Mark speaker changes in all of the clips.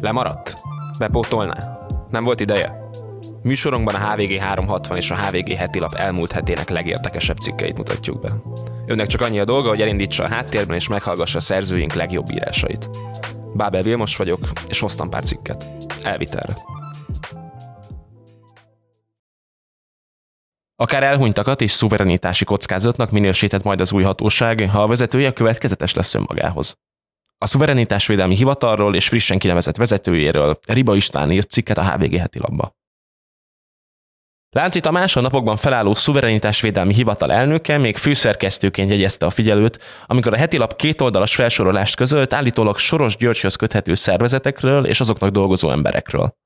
Speaker 1: Lemaradt? Bepótolná? Nem volt ideje? Műsorunkban a HVG 360 és a HVG heti lap elmúlt hetének legérdekesebb cikkeit mutatjuk be. Önnek csak annyi a dolga, hogy elindítsa a háttérben és meghallgassa a szerzőink legjobb írásait. Bábel Vilmos vagyok, és hoztam pár cikket. Elvitelre. Akár elhunytakat és szuverenitási kockázatnak minősített majd az új hatóság, ha a vezetője következetes lesz önmagához. A szuverenitásvédelmi hivatalról és frissen kinevezett vezetőjéről Riba István írt cikket a HVG heti labba. Lánci Tamás a napokban felálló szuverenitásvédelmi hivatal elnöke még főszerkesztőként jegyezte a figyelőt, amikor a heti lap kétoldalas felsorolást közölt állítólag Soros Györgyhöz köthető szervezetekről és azoknak dolgozó emberekről.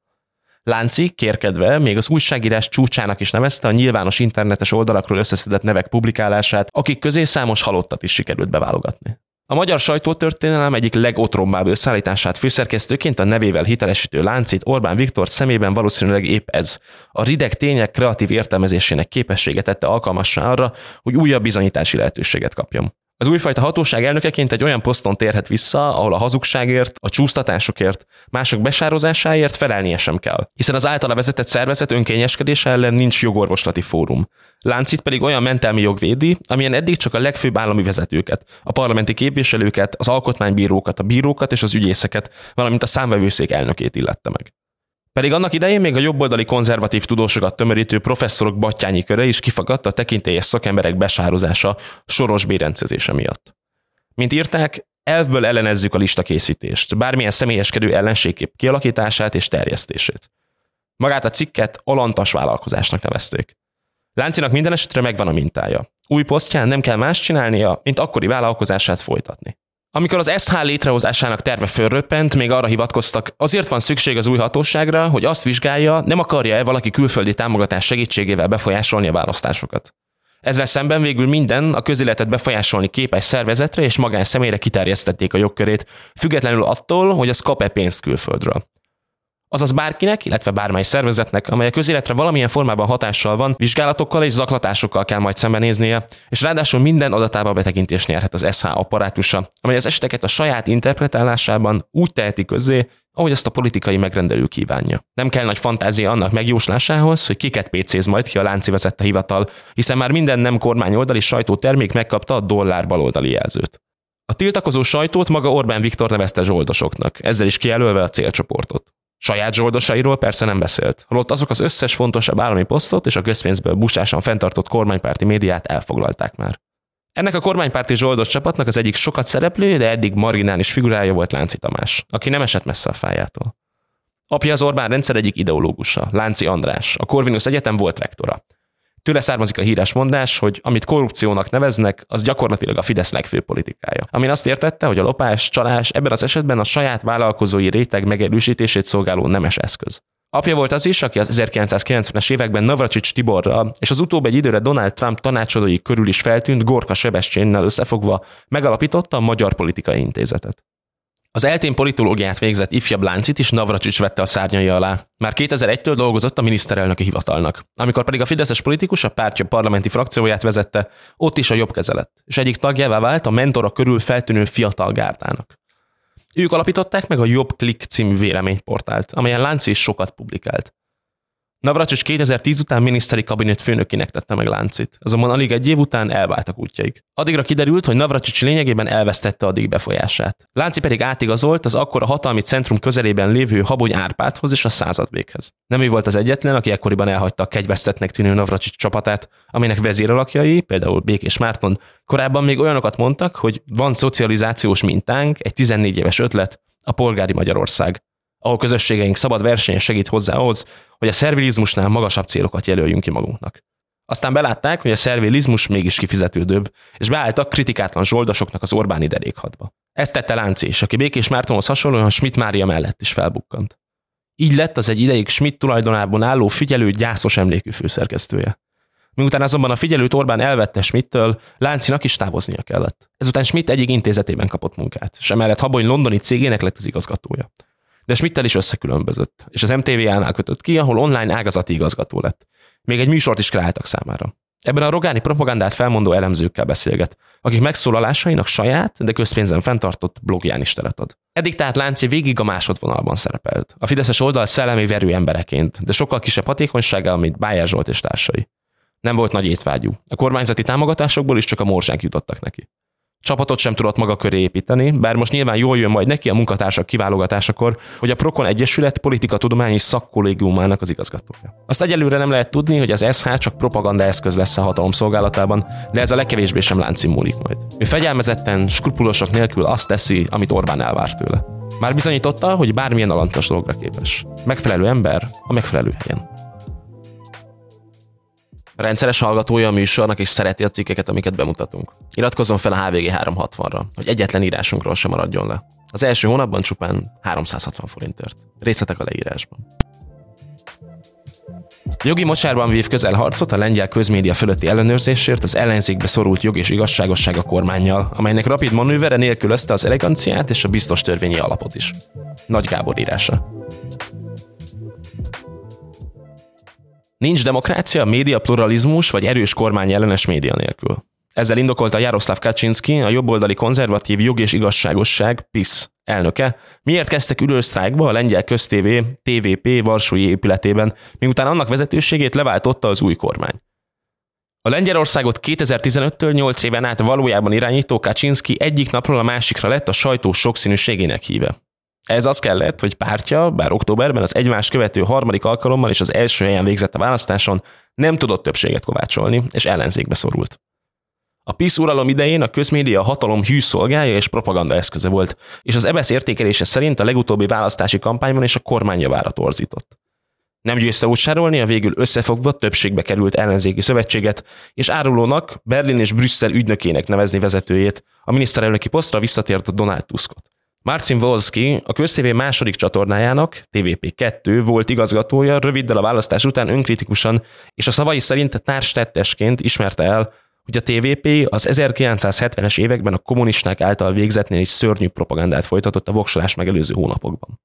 Speaker 1: Lánci, kérkedve, még az újságírás csúcsának is nevezte a nyilvános internetes oldalakról összeszedett nevek publikálását, akik közé számos halottat is sikerült beválogatni. A magyar sajtótörténelem egyik legotrombább összeállítását főszerkesztőként a nevével hitelesítő láncit Orbán Viktor szemében valószínűleg épp ez. A rideg tények kreatív értelmezésének képessége tette alkalmassá arra, hogy újabb bizonyítási lehetőséget kapjon. Az újfajta hatóság elnökeként egy olyan poszton térhet vissza, ahol a hazugságért, a csúsztatásokért, mások besározásáért felelnie sem kell. Hiszen az általa vezetett szervezet önkényeskedése ellen nincs jogorvoslati fórum. Láncit pedig olyan mentelmi jog védi, amilyen eddig csak a legfőbb állami vezetőket, a parlamenti képviselőket, az alkotmánybírókat, a bírókat és az ügyészeket, valamint a számvevőszék elnökét illette meg. Pedig annak idején még a jobboldali konzervatív tudósokat tömörítő professzorok battyányi köre is kifagadt a tekintélyes szakemberek besározása soros bérencezése miatt. Mint írták, elvből ellenezzük a listakészítést, bármilyen személyeskedő ellenségkép kialakítását és terjesztését. Magát a cikket alantas vállalkozásnak nevezték. Láncinak minden esetre megvan a mintája. Új posztján nem kell más csinálnia, mint akkori vállalkozását folytatni. Amikor az SH létrehozásának terve fölröppent, még arra hivatkoztak, azért van szükség az új hatóságra, hogy azt vizsgálja, nem akarja-e valaki külföldi támogatás segítségével befolyásolni a választásokat. Ezzel szemben végül minden a közéletet befolyásolni képes szervezetre és magánszemélyre kiterjesztették a jogkörét, függetlenül attól, hogy az kap-e pénzt külföldről. Azaz bárkinek, illetve bármely szervezetnek, amely a közéletre valamilyen formában hatással van, vizsgálatokkal és zaklatásokkal kell majd szembenéznie, és ráadásul minden adatába betekintést nyerhet az SH apparátusa, amely az eseteket a saját interpretálásában úgy teheti közzé, ahogy ezt a politikai megrendelő kívánja. Nem kell nagy fantázia annak megjóslásához, hogy kiket pécéz majd ki a lánci vezette hivatal, hiszen már minden nem kormányoldali sajtótermék megkapta a dollár baloldali jelzőt. A tiltakozó sajtót maga Orbán Viktor nevezte zsoldosoknak, ezzel is kijelölve a célcsoportot. Saját zsoldosairól persze nem beszélt, holott azok az összes fontosabb állami posztot és a közpénzből busásan fenntartott kormánypárti médiát elfoglalták már. Ennek a kormánypárti zsoldos csapatnak az egyik sokat szereplő, de eddig marginális figurája volt Lánci Tamás, aki nem esett messze a fájától. Apja az Orbán rendszer egyik ideológusa, Lánci András, a Corvinus Egyetem volt rektora. Tőle származik a híres mondás, hogy amit korrupciónak neveznek, az gyakorlatilag a Fidesz legfőbb politikája. Amin azt értette, hogy a lopás, csalás ebben az esetben a saját vállalkozói réteg megerősítését szolgáló nemes eszköz. Apja volt az is, aki az 1990-es években Navracsics Tiborra és az utóbbi egy időre Donald Trump tanácsadói körül is feltűnt Gorka Sebestsénnel összefogva megalapította a Magyar Politikai Intézetet. Az eltén politológiát végzett ifjabb láncit is Navracsics vette a szárnyai alá. Már 2001-től dolgozott a miniszterelnöki hivatalnak. Amikor pedig a fideszes politikus a pártja parlamenti frakcióját vezette, ott is a jobb kezelet, és egyik tagjává vált a mentora körül feltűnő fiatal gárdának. Ők alapították meg a Jobb Klik című véleményportált, amelyen Lánci is sokat publikált. Navracsics 2010 után miniszteri kabinet főnökének tette meg Láncit, azonban alig egy év után elváltak útjaik. Addigra kiderült, hogy Navracsics lényegében elvesztette addig befolyását. Lánci pedig átigazolt az akkor a hatalmi centrum közelében lévő Habony Árpádhoz és a századvéghez. Nem ő volt az egyetlen, aki ekkoriban elhagyta a kegyvesztetnek tűnő Navracsics csapatát, aminek vezéralakjai, például Békés Márton, korábban még olyanokat mondtak, hogy van szocializációs mintánk, egy 14 éves ötlet, a polgári Magyarország ahol közösségeink szabad versenye segít hozzá ahhoz, hogy a szervilizmusnál magasabb célokat jelöljünk ki magunknak. Aztán belátták, hogy a szervilizmus mégis kifizetődőbb, és beálltak kritikátlan zsoldosoknak az Orbáni derékhadba. Ezt tette Lánc is, aki Békés Mártonhoz hasonlóan Schmidt Mária mellett is felbukkant. Így lett az egy ideig Schmidt tulajdonában álló figyelő gyászos emlékű főszerkesztője. Miután azonban a figyelőt Orbán elvette Schmidtől, Láncinak is távoznia kellett. Ezután Schmidt egyik intézetében kapott munkát, és emellett Habony londoni cégének lett az igazgatója de Schmidtel is összekülönbözött, és az MTV-nál kötött ki, ahol online ágazati igazgató lett. Még egy műsort is kreáltak számára. Ebben a Rogáni propagandát felmondó elemzőkkel beszélget, akik megszólalásainak saját, de közpénzen fenntartott blogján is teret ad. Eddig tehát Lánci végig a másodvonalban szerepelt. A Fideszes oldal szellemi verő embereként, de sokkal kisebb hatékonysággal, mint Bájer Zsolt és társai. Nem volt nagy étvágyú. A kormányzati támogatásokból is csak a morzsánk jutottak neki. Csapatot sem tudott maga köré építeni, bár most nyilván jól jön majd neki a munkatársak kiválogatásakor, hogy a Prokon Egyesület tudományi szakkollégiumának az igazgatója. Azt egyelőre nem lehet tudni, hogy az SH csak propaganda eszköz lesz a hatalom szolgálatában, de ez a legkevésbé sem láncim múlik majd. Ő fegyelmezetten, skrupulosok nélkül azt teszi, amit Orbán elvár tőle. Már bizonyította, hogy bármilyen alantas dologra képes. Megfelelő ember a megfelelő helyen rendszeres hallgatója a műsornak, és szereti a cikkeket, amiket bemutatunk. Iratkozzon fel a HVG 360-ra, hogy egyetlen írásunkról sem maradjon le. Az első hónapban csupán 360 forintért. Részletek a leírásban. Jogi mocsárban vív közel harcot a lengyel közmédia fölötti ellenőrzésért az ellenzékbe szorult jog és igazságosság a kormányjal, amelynek rapid manővere nélkülözte az eleganciát és a biztos törvényi alapot is. Nagy Gábor írása. Nincs demokrácia, média pluralizmus vagy erős kormány ellenes média nélkül. Ezzel indokolta Jaroszláv Kaczynski, a jobboldali konzervatív jog és igazságosság PIS elnöke, miért kezdtek ülősztrájkba a lengyel köztévé TVP Varsói épületében, miután annak vezetőségét leváltotta az új kormány. A Lengyelországot 2015-től 8 éven át valójában irányító Kaczynski egyik napról a másikra lett a sajtó sokszínűségének híve. Ez az kellett, hogy pártja, bár októberben az egymás követő harmadik alkalommal és az első helyen végzett a választáson, nem tudott többséget kovácsolni, és ellenzékbe szorult. A PISZ uralom idején a közmédia hatalom hű szolgálja és propaganda eszköze volt, és az EBSZ értékelése szerint a legutóbbi választási kampányban is a kormány javára torzított. Nem győzte útsárolni a végül összefogva többségbe került ellenzéki szövetséget, és árulónak Berlin és Brüsszel ügynökének nevezni vezetőjét, a miniszterelnöki posztra visszatért Donald Tuskot. Marcin Wolski a köztévé második csatornájának, TVP2 volt igazgatója, röviddel a választás után önkritikusan és a szavai szerint társtettesként ismerte el, hogy a TVP az 1970-es években a kommunisták által végzetnél is szörnyű propagandát folytatott a voksolás megelőző hónapokban.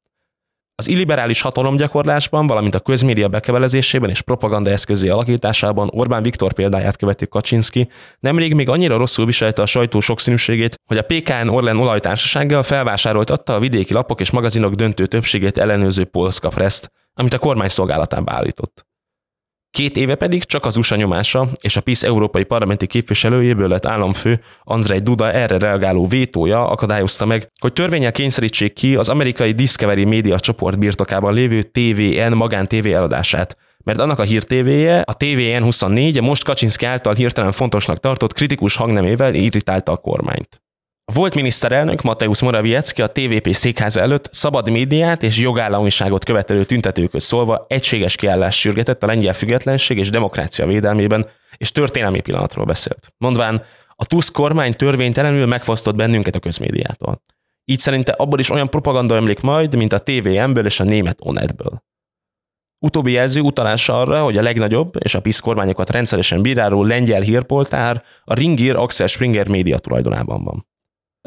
Speaker 1: Az illiberális hatalomgyakorlásban, valamint a közmédia bekevelezésében és propaganda eszközé alakításában Orbán Viktor példáját követő Kaczynski nemrég még annyira rosszul viselte a sajtó sokszínűségét, hogy a PKN Orlen olajtársasággal felvásároltatta a vidéki lapok és magazinok döntő többségét ellenőrző Polska Press-t, amit a kormány szolgálatán állított. Két éve pedig csak az USA nyomása és a PISZ európai parlamenti képviselőjéből lett államfő Andrzej Duda erre reagáló vétója akadályozta meg, hogy törvényel kényszerítsék ki az amerikai Discovery Media csoport birtokában lévő TVN magán TV eladását, mert annak a hírtévéje, a TVN 24 a most Kaczynszki által hirtelen fontosnak tartott kritikus hangnemével irritálta a kormányt. Volt miniszterelnök Mateusz Morawiecki a TVP székháza előtt szabad médiát és jogállamiságot követelő tüntetőköz szólva egységes kiállást sürgetett a lengyel függetlenség és demokrácia védelmében, és történelmi pillanatról beszélt. Mondván, a Tusk kormány törvénytelenül megfosztott bennünket a közmédiától. Így szerinte abból is olyan propaganda emlék majd, mint a TVM-ből és a német Onetből. Utóbbi jelző utalás arra, hogy a legnagyobb és a PISZ kormányokat rendszeresen bíráló lengyel hírpoltár a Ringir Axel Springer média tulajdonában van.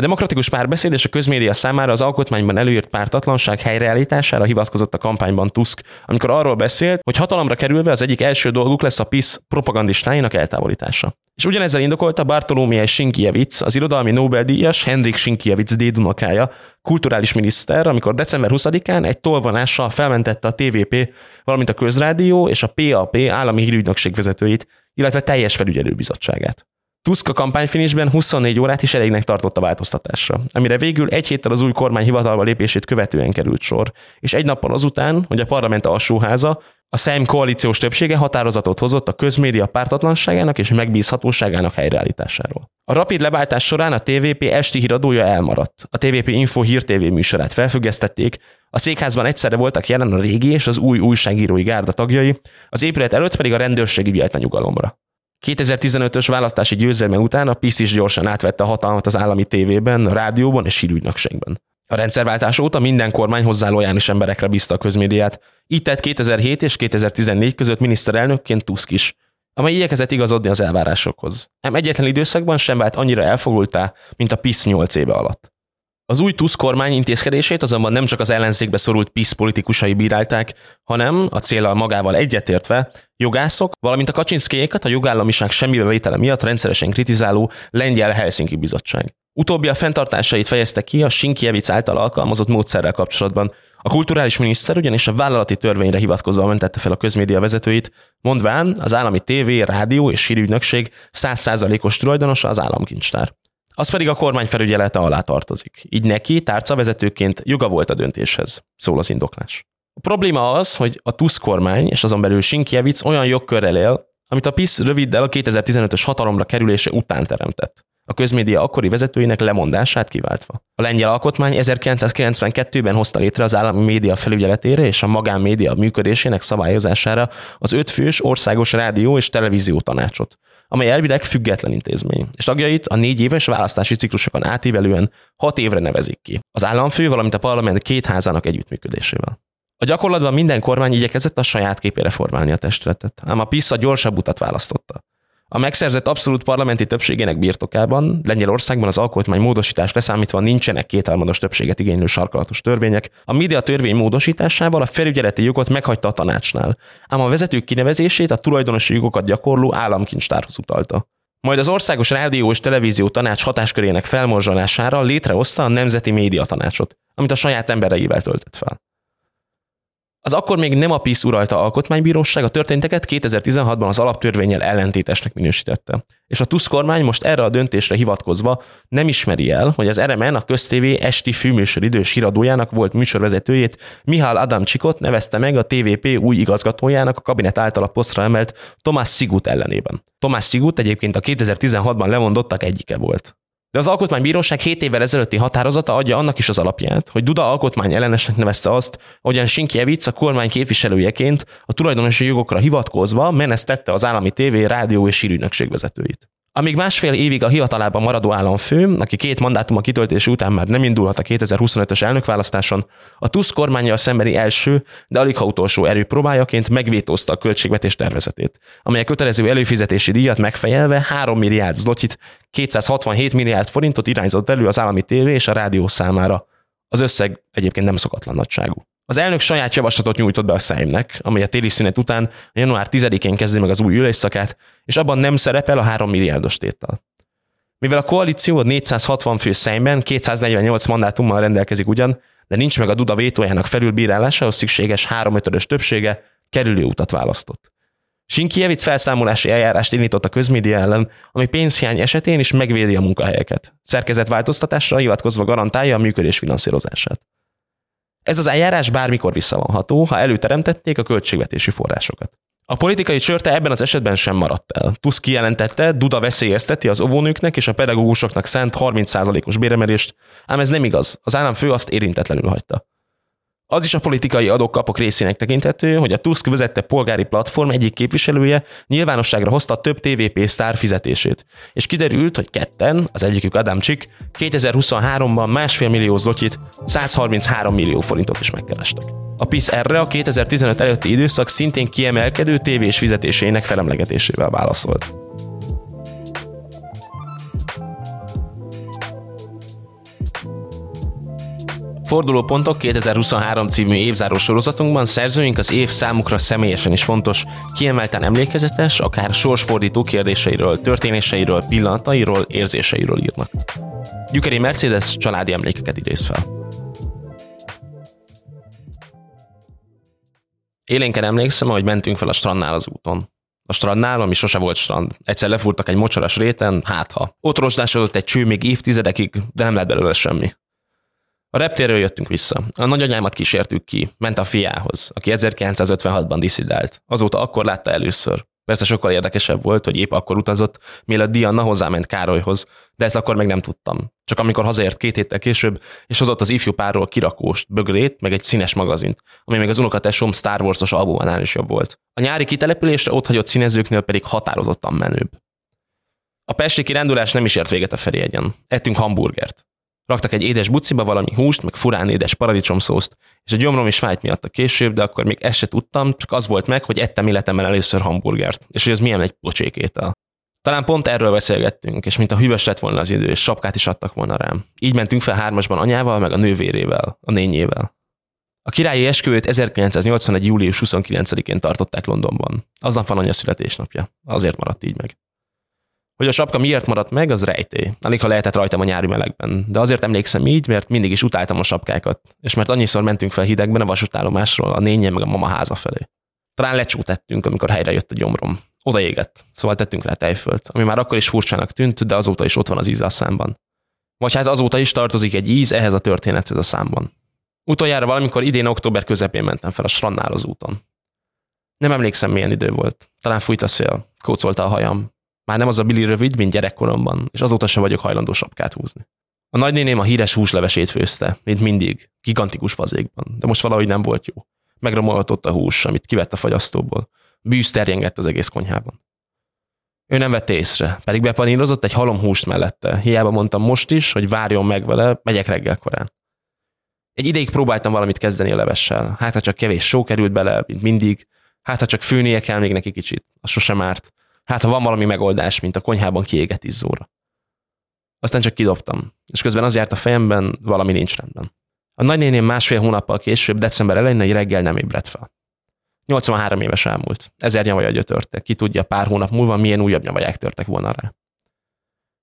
Speaker 1: A demokratikus párbeszéd és a közmédia számára az alkotmányban előírt pártatlanság helyreállítására hivatkozott a kampányban Tusk, amikor arról beszélt, hogy hatalomra kerülve az egyik első dolguk lesz a PISZ propagandistáinak eltávolítása. És ugyanezzel indokolta Bartolomé Sinkievic, az irodalmi Nobel-díjas Henrik Sinkievic D. Dunakája, kulturális miniszter, amikor december 20-án egy tolvonással felmentette a TVP, valamint a közrádió és a PAP állami hírügynökség vezetőit, illetve teljes felügyelőbizottságát. Tusk a kampányfinisben 24 órát is elégnek tartott a változtatásra, amire végül egy héttel az új kormány hivatalba lépését követően került sor, és egy nappal azután, hogy a parlament alsóháza, a Szem koalíciós többsége határozatot hozott a közmédia pártatlanságának és megbízhatóságának helyreállításáról. A rapid leváltás során a TVP esti híradója elmaradt. A TVP Info Hír TV műsorát felfüggesztették, a székházban egyszerre voltak jelen a régi és az új újságírói gárda tagjai, az épület előtt pedig a rendőrség ügyelt a nyugalomra. 2015-ös választási győzelme után a PISZ is gyorsan átvette a hatalmat az állami tévében, a rádióban és hírügynökségben. A rendszerváltás óta minden kormány hozzá lojális emberekre bízta a közmédiát. Így tett 2007 és 2014 között miniszterelnökként Tusk is, amely igyekezett igazodni az elvárásokhoz. Nem egyetlen időszakban sem vált annyira elfogultá, mint a PISZ 8 éve alatt. Az új Tusk kormány intézkedését azonban nem csak az ellenzékbe szorult PISZ politikusai bírálták, hanem a célral magával egyetértve jogászok, valamint a Kaczynszkéjékat a jogállamiság semmibevétele miatt rendszeresen kritizáló Lengyel Helsinki Bizottság. Utóbbi a fenntartásait fejezte ki a Sinkievic által alkalmazott módszerrel kapcsolatban. A kulturális miniszter ugyanis a vállalati törvényre hivatkozva mentette fel a közmédia vezetőit, mondván az állami tévé, rádió és hírügynökség 100%-os tulajdonosa az államkincstár az pedig a kormány felügyelete alá tartozik. Így neki tárcavezetőként joga volt a döntéshez, szól az indoklás. A probléma az, hogy a Tusk kormány és azon belül Sinkievic olyan jogkörrel él, amit a PISZ röviddel a 2015-ös hatalomra kerülése után teremtett. A közmédia akkori vezetőinek lemondását kiváltva. A lengyel alkotmány 1992-ben hozta létre az állami média felügyeletére és a magánmédia működésének szabályozására az ötfős országos rádió és televízió tanácsot, amely elvileg független intézmény, és tagjait a négy éves választási ciklusokon átívelően hat évre nevezik ki. Az államfő, valamint a parlament két házának együttműködésével. A gyakorlatban minden kormány igyekezett a saját képére formálni a testületet, ám a PISZ a gyorsabb utat választotta. A megszerzett abszolút parlamenti többségének birtokában Lengyelországban az alkotmány módosítás leszámítva nincsenek kétharmados többséget igénylő sarkalatos törvények. A média törvény módosításával a felügyeleti jogot meghagyta a tanácsnál, ám a vezetők kinevezését a tulajdonosi jogokat gyakorló államkincstárhoz utalta. Majd az Országos Rádió és Televízió Tanács hatáskörének felmorzsolására létrehozta a Nemzeti Média Tanácsot, amit a saját embereivel töltött fel. Az akkor még nem a PISZ uralta alkotmánybíróság a történteket 2016-ban az alaptörvényel ellentétesnek minősítette. És a TUSZ kormány most erre a döntésre hivatkozva nem ismeri el, hogy az RMN a köztévé esti főműsor idős híradójának volt műsorvezetőjét Mihály Adamcsikot nevezte meg a TVP új igazgatójának a kabinet által a posztra emelt Tomás Szigut ellenében. Tomás Szigut egyébként a 2016-ban lemondottak egyike volt. De az Alkotmánybíróság 7 évvel ezelőtti határozata adja annak is az alapját, hogy Duda alkotmány ellenesnek nevezte azt, hogyan Sinkievic a kormány képviselőjeként a tulajdonosi jogokra hivatkozva menesztette az állami tévé, rádió és hírügynökség vezetőit. Amíg másfél évig a hivatalában maradó államfő, aki két mandátuma kitöltése után már nem indulhat a 2025-ös elnökválasztáson, a TUSZ kormányjal szembeni első, de alig ha utolsó erőpróbájaként megvétózta a költségvetés tervezetét, amely a kötelező előfizetési díjat megfejelve 3 milliárd zlotyit, 267 milliárd forintot irányzott elő az állami tévé és a rádió számára. Az összeg egyébként nem szokatlan nagyságú. Az elnök saját javaslatot nyújtott be a Szeimnek, amely a téli szünet után január 10-én kezdi meg az új ülésszakát, és abban nem szerepel a 3 milliárdos tétel. Mivel a koalíció a 460 fő Szeimben 248 mandátummal rendelkezik ugyan, de nincs meg a Duda vétójának felülbírálásához szükséges 3 5 többsége, kerülő utat választott. Sinkievic felszámolási eljárást indított a közmédia ellen, ami pénzhiány esetén is megvédi a munkahelyeket. Szerkezetváltoztatásra hivatkozva garantálja a működés finanszírozását. Ez az eljárás bármikor visszavonható, ha előteremtették a költségvetési forrásokat. A politikai csörte ebben az esetben sem maradt el. Tusk kijelentette, Duda veszélyezteti az óvónőknek és a pedagógusoknak szánt 30%-os béremelést, ám ez nem igaz, az államfő azt érintetlenül hagyta. Az is a politikai adókapok részének tekinthető, hogy a Tusk vezette polgári platform egyik képviselője nyilvánosságra hozta több TVP sztár fizetését, és kiderült, hogy ketten, az egyikük Adamcsik, 2023-ban másfél millió zlotyit, 133 millió forintot is megkerestek. A PISZ erre a 2015 előtti időszak szintén kiemelkedő tévés fizetésének felemlegetésével válaszolt. Fordulópontok 2023 című évzáró sorozatunkban szerzőink az év számukra személyesen is fontos, kiemelten emlékezetes, akár sorsfordító kérdéseiről, történéseiről, pillanatairól, érzéseiről írnak. Gyükeri Mercedes családi emlékeket idéz fel. Élénken emlékszem, hogy mentünk fel a strandnál az úton. A strandnál, ami sose volt strand. Egyszer lefúrtak egy mocsaras réten, hátha. Ott rozsdásodott egy cső még évtizedekig, de nem lett belőle semmi. A reptérről jöttünk vissza. A nagyanyámat kísértük ki, ment a fiához, aki 1956-ban diszidált. Azóta akkor látta először. Persze sokkal érdekesebb volt, hogy épp akkor utazott, mielőtt Diana hozzáment Károlyhoz, de ezt akkor meg nem tudtam. Csak amikor hazaért két héttel később, és hozott az ifjú párról kirakóst, bögrét, meg egy színes magazint, ami még az unokatesóm Star Wars-os albumánál is jobb volt. A nyári kitelepülésre ott hagyott színezőknél pedig határozottan menőbb. A pesti kirándulás nem is ért véget a Ferihegyen. Ettünk hamburgert. Raktak egy édes buciba valami húst, meg furán édes paradicsomszószt, és a gyomrom is fájt miatt a később, de akkor még ezt se tudtam, csak az volt meg, hogy ettem életemben először hamburgert, és hogy ez milyen egy pocsékétel. Talán pont erről beszélgettünk, és mint a hűvös lett volna az idő, és sapkát is adtak volna rám. Így mentünk fel hármasban anyával, meg a nővérével, a nényével. A királyi esküvőt 1981. július 29-én tartották Londonban. Aznap van anya születésnapja. Azért maradt így meg. Hogy a sapka miért maradt meg, az rejtély. Alig ha lehetett rajtam a nyári melegben. De azért emlékszem így, mert mindig is utáltam a sapkákat. És mert annyiszor mentünk fel hidegben a vasútállomásról a nénye meg a mama háza felé. Talán lecsó tettünk, amikor helyre jött a gyomrom. Oda égett, szóval tettünk rá tejfölt, ami már akkor is furcsának tűnt, de azóta is ott van az íze a számban. Vagy hát azóta is tartozik egy íz ehhez a történethez a számban. Utoljára valamikor idén október közepén mentem fel a strandnál az úton. Nem emlékszem, milyen idő volt. Talán fújt a szél, kócolta a hajam. Már nem az a Billy rövid, mint gyerekkoromban, és azóta sem vagyok hajlandó sapkát húzni. A nagynéném a híres húslevesét főzte, mint mindig, gigantikus fazékban, de most valahogy nem volt jó. Megromolhatott a hús, amit kivett a fagyasztóból. Bűz terjengett az egész konyhában. Ő nem vette észre, pedig bepanírozott egy halom húst mellette. Hiába mondtam most is, hogy várjon meg vele, megyek reggel korán. Egy ideig próbáltam valamit kezdeni a levessel. Hát, ha csak kevés só került bele, mint mindig, hát, ha csak főnie kell még neki kicsit, az sosem árt. Hát, ha van valami megoldás, mint a konyhában kiégett izzóra. Aztán csak kidobtam, és közben az járt a fejemben, valami nincs rendben. A nagynéném másfél hónappal később, december elején egy reggel nem ébredt fel. 83 éves elmúlt. Ezer nyavaja gyötörte. Ki tudja, pár hónap múlva milyen újabb nyavaják törtek volna rá.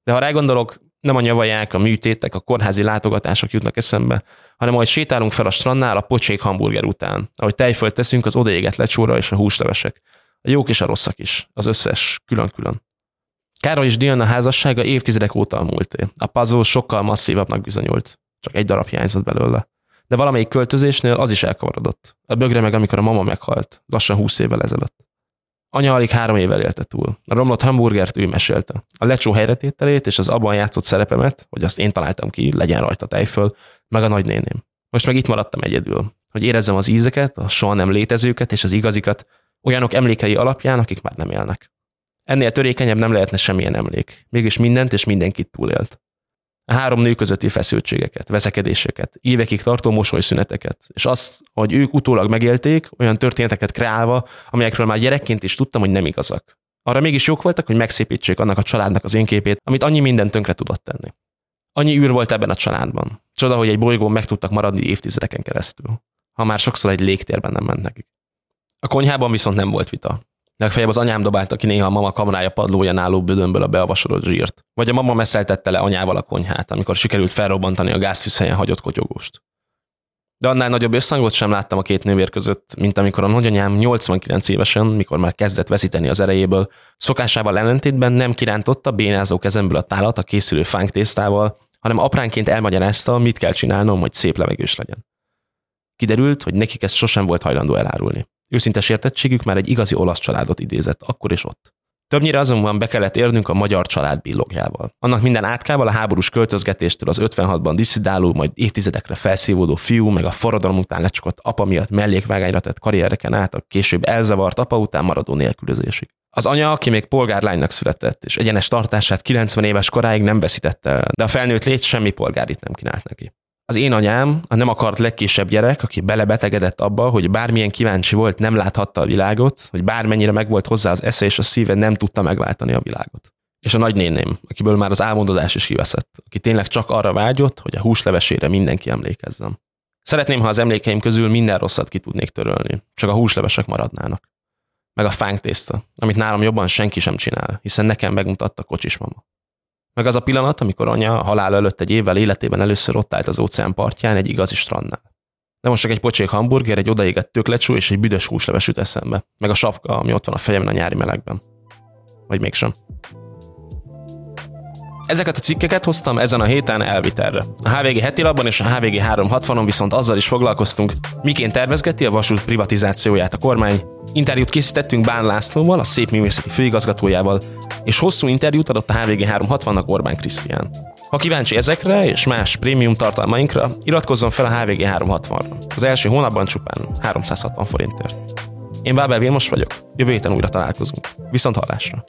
Speaker 1: De ha rágondolok, nem a nyavaják, a műtétek, a kórházi látogatások jutnak eszembe, hanem ahogy sétálunk fel a strandnál a pocsék hamburger után, ahogy tejfölt teszünk az odaégett lecsóra és a húslevesek. A jók és a rosszak is, az összes külön-külön. Károly és Diana házassága évtizedek óta a múlté. A puzzle sokkal masszívabbnak bizonyult. Csak egy darab hiányzott belőle. De valamelyik költözésnél az is elkavarodott. A bögre meg, amikor a mama meghalt, lassan húsz évvel ezelőtt. Anya alig három évvel élte túl. A romlott hamburgert ő mesélte. A lecsó helyretételét és az abban játszott szerepemet, hogy azt én találtam ki, legyen rajta tejföl, meg a nagynéném. Most meg itt maradtam egyedül, hogy érezzem az ízeket, a soha nem létezőket és az igazikat, olyanok emlékei alapján, akik már nem élnek. Ennél törékenyebb nem lehetne semmilyen emlék. Mégis mindent és mindenkit túlélt. A három nő közötti feszültségeket, veszekedéseket, évekig tartó mosolyszüneteket, és azt, hogy ők utólag megélték, olyan történeteket kreálva, amelyekről már gyerekként is tudtam, hogy nem igazak. Arra mégis jók voltak, hogy megszépítsék annak a családnak az én képét, amit annyi minden tönkre tudott tenni. Annyi űr volt ebben a családban. Csoda, hogy egy bolygón meg tudtak maradni évtizedeken keresztül. Ha már sokszor egy légtérben nem ment nekik. A konyhában viszont nem volt vita. Legfeljebb az anyám dobálta ki néha a mama kamrája padlóján álló bödönből a beavasodott zsírt. Vagy a mama messzeltette le anyával a konyhát, amikor sikerült felrobbantani a gázszűzhelyen hagyott kotyogóst. De annál nagyobb összhangot sem láttam a két nővér között, mint amikor a nagyanyám 89 évesen, mikor már kezdett veszíteni az erejéből, szokásával ellentétben nem kirántotta bénázó kezemből a tálat a készülő fánk hanem apránként elmagyarázta, mit kell csinálnom, hogy szép levegős legyen. Kiderült, hogy nekik ezt sosem volt hajlandó elárulni. Őszinte sértettségük már egy igazi olasz családot idézett, akkor és ott. Többnyire azonban be kellett érnünk a magyar család billogjával. Annak minden átkával a háborús költözgetéstől az 56-ban diszidáló, majd évtizedekre felszívódó fiú, meg a forradalom után lecsukott apa miatt mellékvágányra tett karriereken át a később elzavart apa után maradó nélkülözésig. Az anya, aki még polgárlánynak született, és egyenes tartását 90 éves koráig nem veszítette de a felnőtt lét semmi polgárit nem kínált neki. Az én anyám, a nem akart legkisebb gyerek, aki belebetegedett abba, hogy bármilyen kíváncsi volt, nem láthatta a világot, hogy bármennyire megvolt hozzá az esze és a szíve, nem tudta megváltani a világot. És a nagynéném, akiből már az álmodozás is kiveszett, aki tényleg csak arra vágyott, hogy a húslevesére mindenki emlékezzem. Szeretném, ha az emlékeim közül minden rosszat ki tudnék törölni, csak a húslevesek maradnának. Meg a fánk tészta, amit nálam jobban senki sem csinál, hiszen nekem megmutatta kocsis mama. Meg az a pillanat, amikor anya halál előtt egy évvel életében először ott állt az óceán partján egy igazi strandnál. De most csak egy pocsék hamburger, egy odaégett töklecsú és egy büdös húsleves jut eszembe. Meg a sapka, ami ott van a fejemben a nyári melegben. Vagy mégsem. Ezeket a cikkeket hoztam ezen a héten elvitelre. A HVG heti labban és a HVG 360-on viszont azzal is foglalkoztunk, miként tervezgeti a vasút privatizációját a kormány. Interjút készítettünk Bán Lászlóval, a szép művészeti főigazgatójával, és hosszú interjút adott a HVG 360-nak Orbán Krisztián. Ha kíváncsi ezekre és más prémium tartalmainkra, iratkozzon fel a HVG 360-ra. Az első hónapban csupán 360 forintért. Én Bábel Vilmos vagyok, jövő héten újra találkozunk. Viszont hallásra!